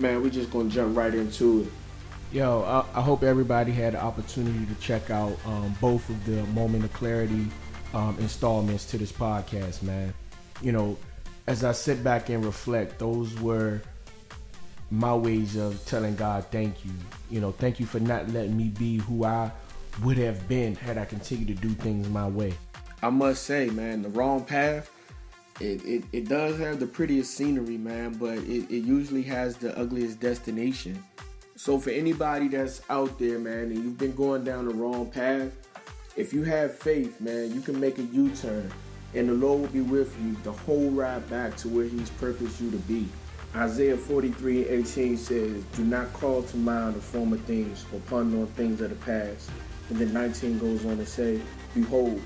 man, we're just gonna jump right into it. Yo, I, I hope everybody had the opportunity to check out um, both of the Moment of Clarity um, installments to this podcast, man. You know, as I sit back and reflect, those were my ways of telling God thank you. You know, thank you for not letting me be who I would have been had I continued to do things my way. I must say, man, the wrong path. It, it, it does have the prettiest scenery, man, but it, it usually has the ugliest destination. So for anybody that's out there, man, and you've been going down the wrong path, if you have faith, man, you can make a U-turn, and the Lord will be with you the whole ride back to where He's purposed you to be. Isaiah 43 and 18 says, Do not call to mind the former things or ponder on things of the past. And then 19 goes on to say, Behold,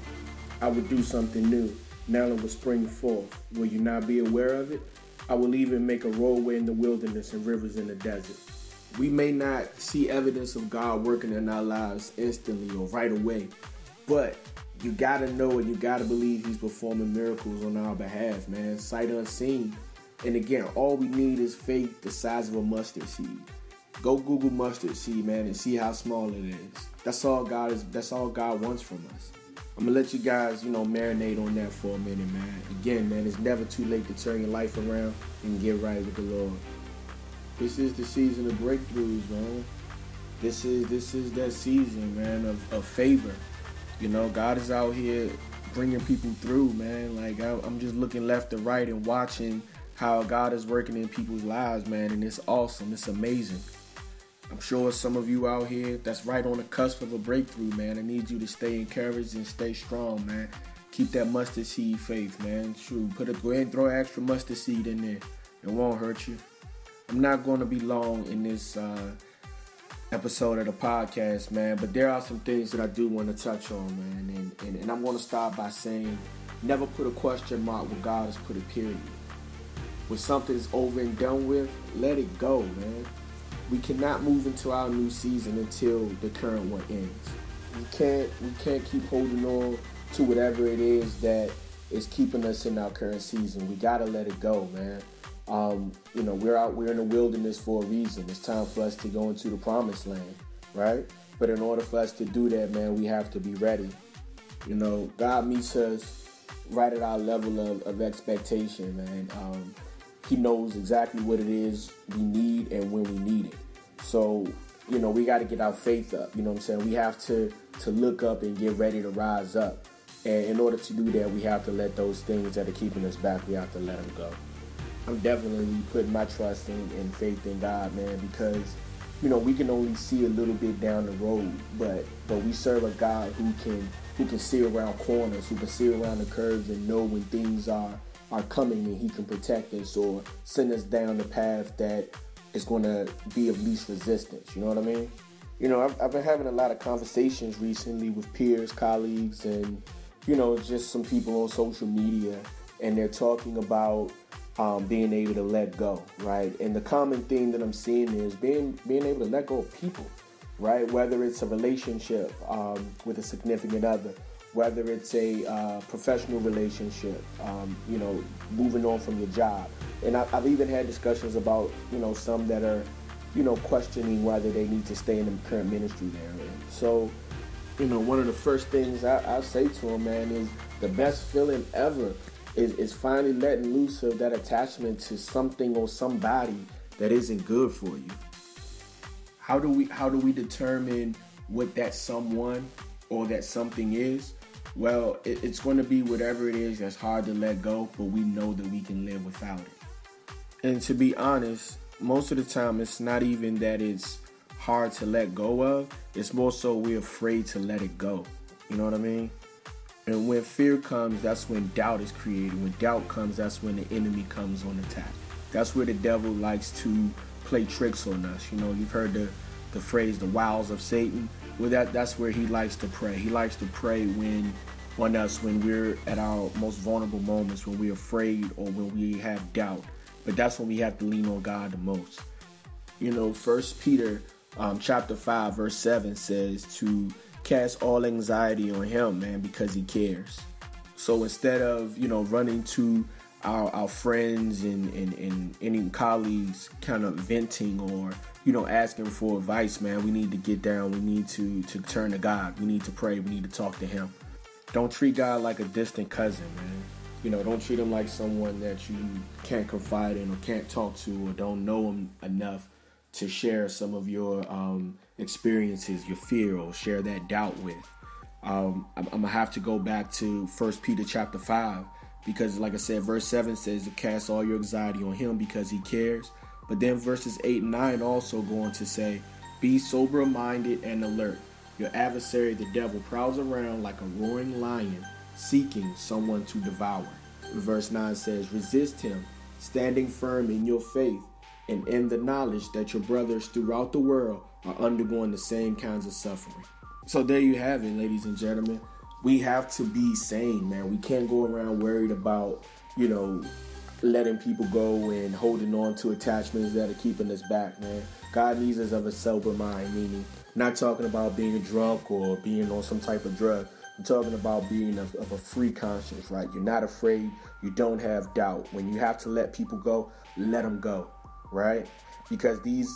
I will do something new. Now it will spring forth. Will you not be aware of it? I will even make a roadway in the wilderness and rivers in the desert. We may not see evidence of God working in our lives instantly or right away, but you gotta know and you gotta believe He's performing miracles on our behalf, man. Sight unseen. And again, all we need is faith the size of a mustard seed. Go Google mustard seed, man, and see how small it is. That's all God is. That's all God wants from us. I'm gonna let you guys, you know, marinate on that for a minute, man. Again, man, it's never too late to turn your life around and get right with the Lord. This is the season of breakthroughs, man. This is this is that season, man, of, of favor. You know, God is out here bringing people through, man. Like I, I'm just looking left and right and watching how God is working in people's lives, man, and it's awesome. It's amazing. I'm sure some of you out here that's right on the cusp of a breakthrough, man. I need you to stay encouraged and stay strong, man. Keep that mustard seed faith, man. True. Put it go ahead and throw extra mustard seed in there. It won't hurt you. I'm not going to be long in this uh, episode of the podcast, man, but there are some things that I do want to touch on, man. And, and, and I'm going to start by saying never put a question mark where God has put a period. When something is over and done with, let it go, man. We cannot move into our new season until the current one ends. We can't we can't keep holding on to whatever it is that is keeping us in our current season. We gotta let it go, man. Um, you know, we're out, we're in the wilderness for a reason. It's time for us to go into the promised land, right? But in order for us to do that, man, we have to be ready. You know, God meets us right at our level of, of expectation, man. Um, he knows exactly what it is we need and when we need it. So, you know, we got to get our faith up. You know what I'm saying? We have to to look up and get ready to rise up. And in order to do that, we have to let those things that are keeping us back, we have to let them go. I'm definitely putting my trust in and faith in God, man, because you know we can only see a little bit down the road, but but we serve a God who can who can see around corners, who can see around the curves, and know when things are are coming, and He can protect us or send us down the path that is going to be of least resistance. You know what I mean? You know, I've, I've been having a lot of conversations recently with peers, colleagues, and you know, just some people on social media, and they're talking about um, being able to let go, right? And the common thing that I'm seeing is being being able to let go of people, right? Whether it's a relationship um, with a significant other, whether it's a uh, professional relationship, um, you know, moving on from your job. And I, I've even had discussions about, you know, some that are, you know, questioning whether they need to stay in the current ministry they're in. So, you know, one of the first things I, I say to them, man, is the best feeling ever is, is finally letting loose of that attachment to something or somebody that isn't good for you. How do we how do we determine what that someone or that something is? Well, it, it's going to be whatever it is that's hard to let go, but we know that we can live without it. And to be honest, most of the time it's not even that it's hard to let go of, it's more so we're afraid to let it go. You know what I mean? And when fear comes, that's when doubt is created. When doubt comes, that's when the enemy comes on attack. That's where the devil likes to play tricks on us. You know, you've heard the, the phrase the wiles of Satan. Well that that's where he likes to prey. He likes to prey when on us when we're at our most vulnerable moments, when we're afraid or when we have doubt. But that's when we have to lean on God the most. You know, first Peter um, chapter 5, verse 7 says to cast all anxiety on him, man, because he cares. So instead of, you know, running to our, our friends and, and, and any colleagues kind of venting or you know asking for advice man we need to get down. We need to to turn to god. We need to pray. We need to talk to him. Don't treat god like a distant cousin man. You know don't treat him like someone that you can't confide in or can't talk to or don't know him enough to share some of your um, experiences your fear or share that doubt with. Um, I'm, I'm, gonna have to go back to First Peter chapter five because, like I said, verse seven says to cast all your anxiety on Him because He cares. But then verses eight and nine also go on to say, "Be sober minded and alert. Your adversary, the devil, prowls around like a roaring lion, seeking someone to devour." Verse nine says, "Resist him, standing firm in your faith." And in the knowledge that your brothers throughout the world are undergoing the same kinds of suffering. So there you have it, ladies and gentlemen. We have to be sane, man. We can't go around worried about, you know, letting people go and holding on to attachments that are keeping us back, man. God needs us of a sober mind, meaning not talking about being drunk or being on some type of drug. I'm talking about being of, of, a free conscience, right? You're not afraid. You don't have doubt. When you have to let people go, let them go, right? Because these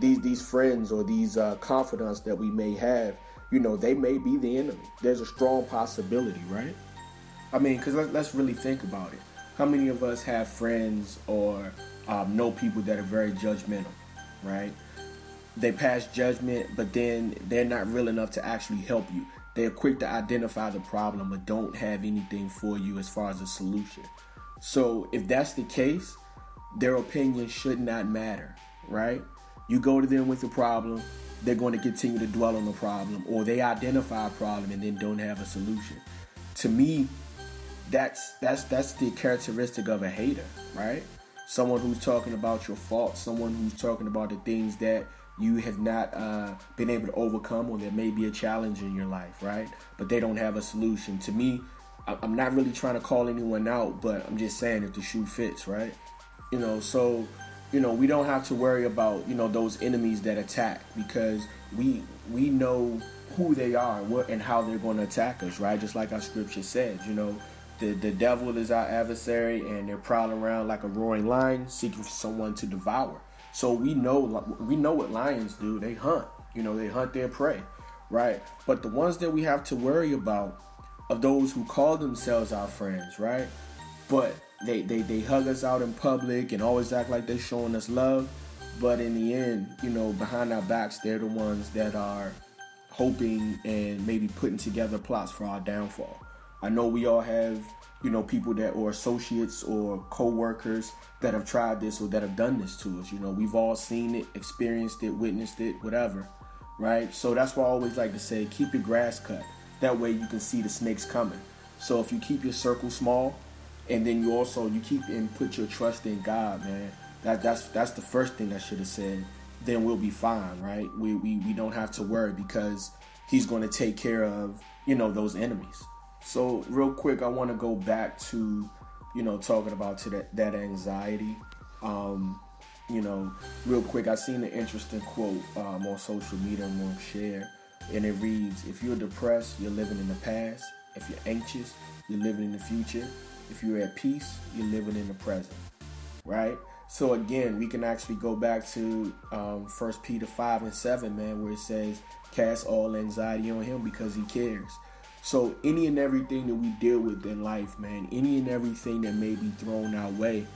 these these friends or these uh, confidants that we may have, you know, they may be the enemy. There's a strong possibility, right? I mean, because let, us really think about it. How many of us have friends or um, know people that are very judgmental, right? They pass judgment, but then they're not real enough to actually help you. They're quick to identify the problem, but don't have anything for you as far as a solution. So, if that's the case, their opinion should not matter, right? You go to them with a problem, they're going to continue to dwell on the problem, or they identify a problem and then don't have a solution. To me, that's that's that's the characteristic of a hater, right? Someone who's talking about your faults, someone who's talking about the things that you have not uh, been able to overcome, or there may be a challenge in your life, right? But they don't have a solution. To me, I'm not really trying to call anyone out, but I'm just saying if the shoe fits, right? You know, so you know we don't have to worry about you know those enemies that attack because we we know who they are and, what, and how they're going to attack us right? Just like our scripture says you know the, the devil is our adversary and they're prowling around like a roaring lion seeking for someone to devour. So we know we know what lions do. They hunt you know they hunt their prey right? But the ones that we have to worry about of those who call themselves our friends right? But they, they, they hug us out in public and always act like they're showing us love. But in the end, you know, behind our backs, they're the ones that are hoping and maybe putting together plots for our downfall. I know we all have, you know, people that or associates or co-workers that have tried this or that have done this to us. You know, we've all seen it, experienced it, witnessed it, whatever. Right? So that's why I always like to say keep your grass cut. That way you can see the snakes coming. So if you keep your circle small, and then you also you keep and put your trust in God, man. That that's that's the first thing I should have said. Then we'll be fine, right? We we we don't have to worry because He's going to take care of you know those enemies. So real quick, I want to go back to you know talking about to that that anxiety. Um, you know, real quick, I seen an interesting quote um, on social media I'm going to share, and it reads: If you're depressed, you're living in the past. If you're anxious, you're living in the future. If you're at peace, you're living in the present, right? So again, we can actually go back to um, First Peter five and seven, man, where it says, "Cast all anxiety on Him because He cares." So any and everything that we deal with in life, man, any and everything that may be thrown our way,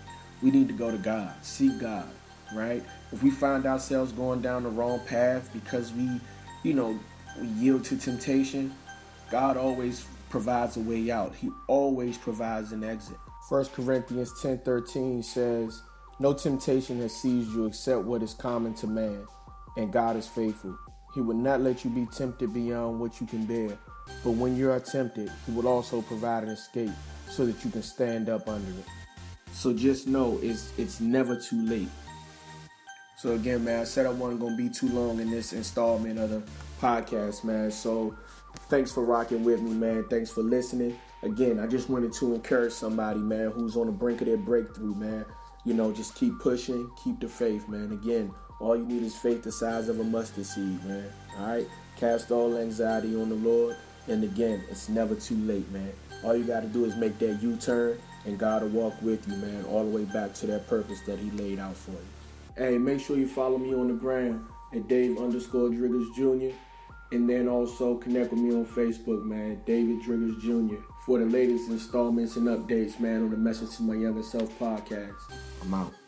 we need to go to God, seek God, right? If we find ourselves going down the wrong path because we, you know, we yield to temptation, God always provides a way out. He always provides an exit. 1 Corinthians 10:13 says, "No temptation has seized you except what is common to man, and God is faithful. He will not let you be tempted beyond what you can bear, but when you are tempted, he will also provide an escape so that you can stand up under it." So just know it's it's never too late. So again, man, I said I wasn't gonna be too long in this installment of the podcast, man. So Thanks for rocking with me, man. Thanks for listening. Again, I just wanted to encourage somebody, man, who's on the brink of their breakthrough, man. You know, just keep pushing, keep the faith, man. Again, all you need is faith the size of a mustard seed, man. All right? Cast all anxiety on the Lord. And again, it's never too late, man. All you got to do is make that U turn and God will walk with you, man, all the way back to that purpose that He laid out for you. Hey, make sure you follow me on the gram at Dave underscore Driggers Jr. And then also connect with me on Facebook, man, David Driggers Jr. for the latest installments and updates, man, on the Message to My Younger Self podcast. I'm out.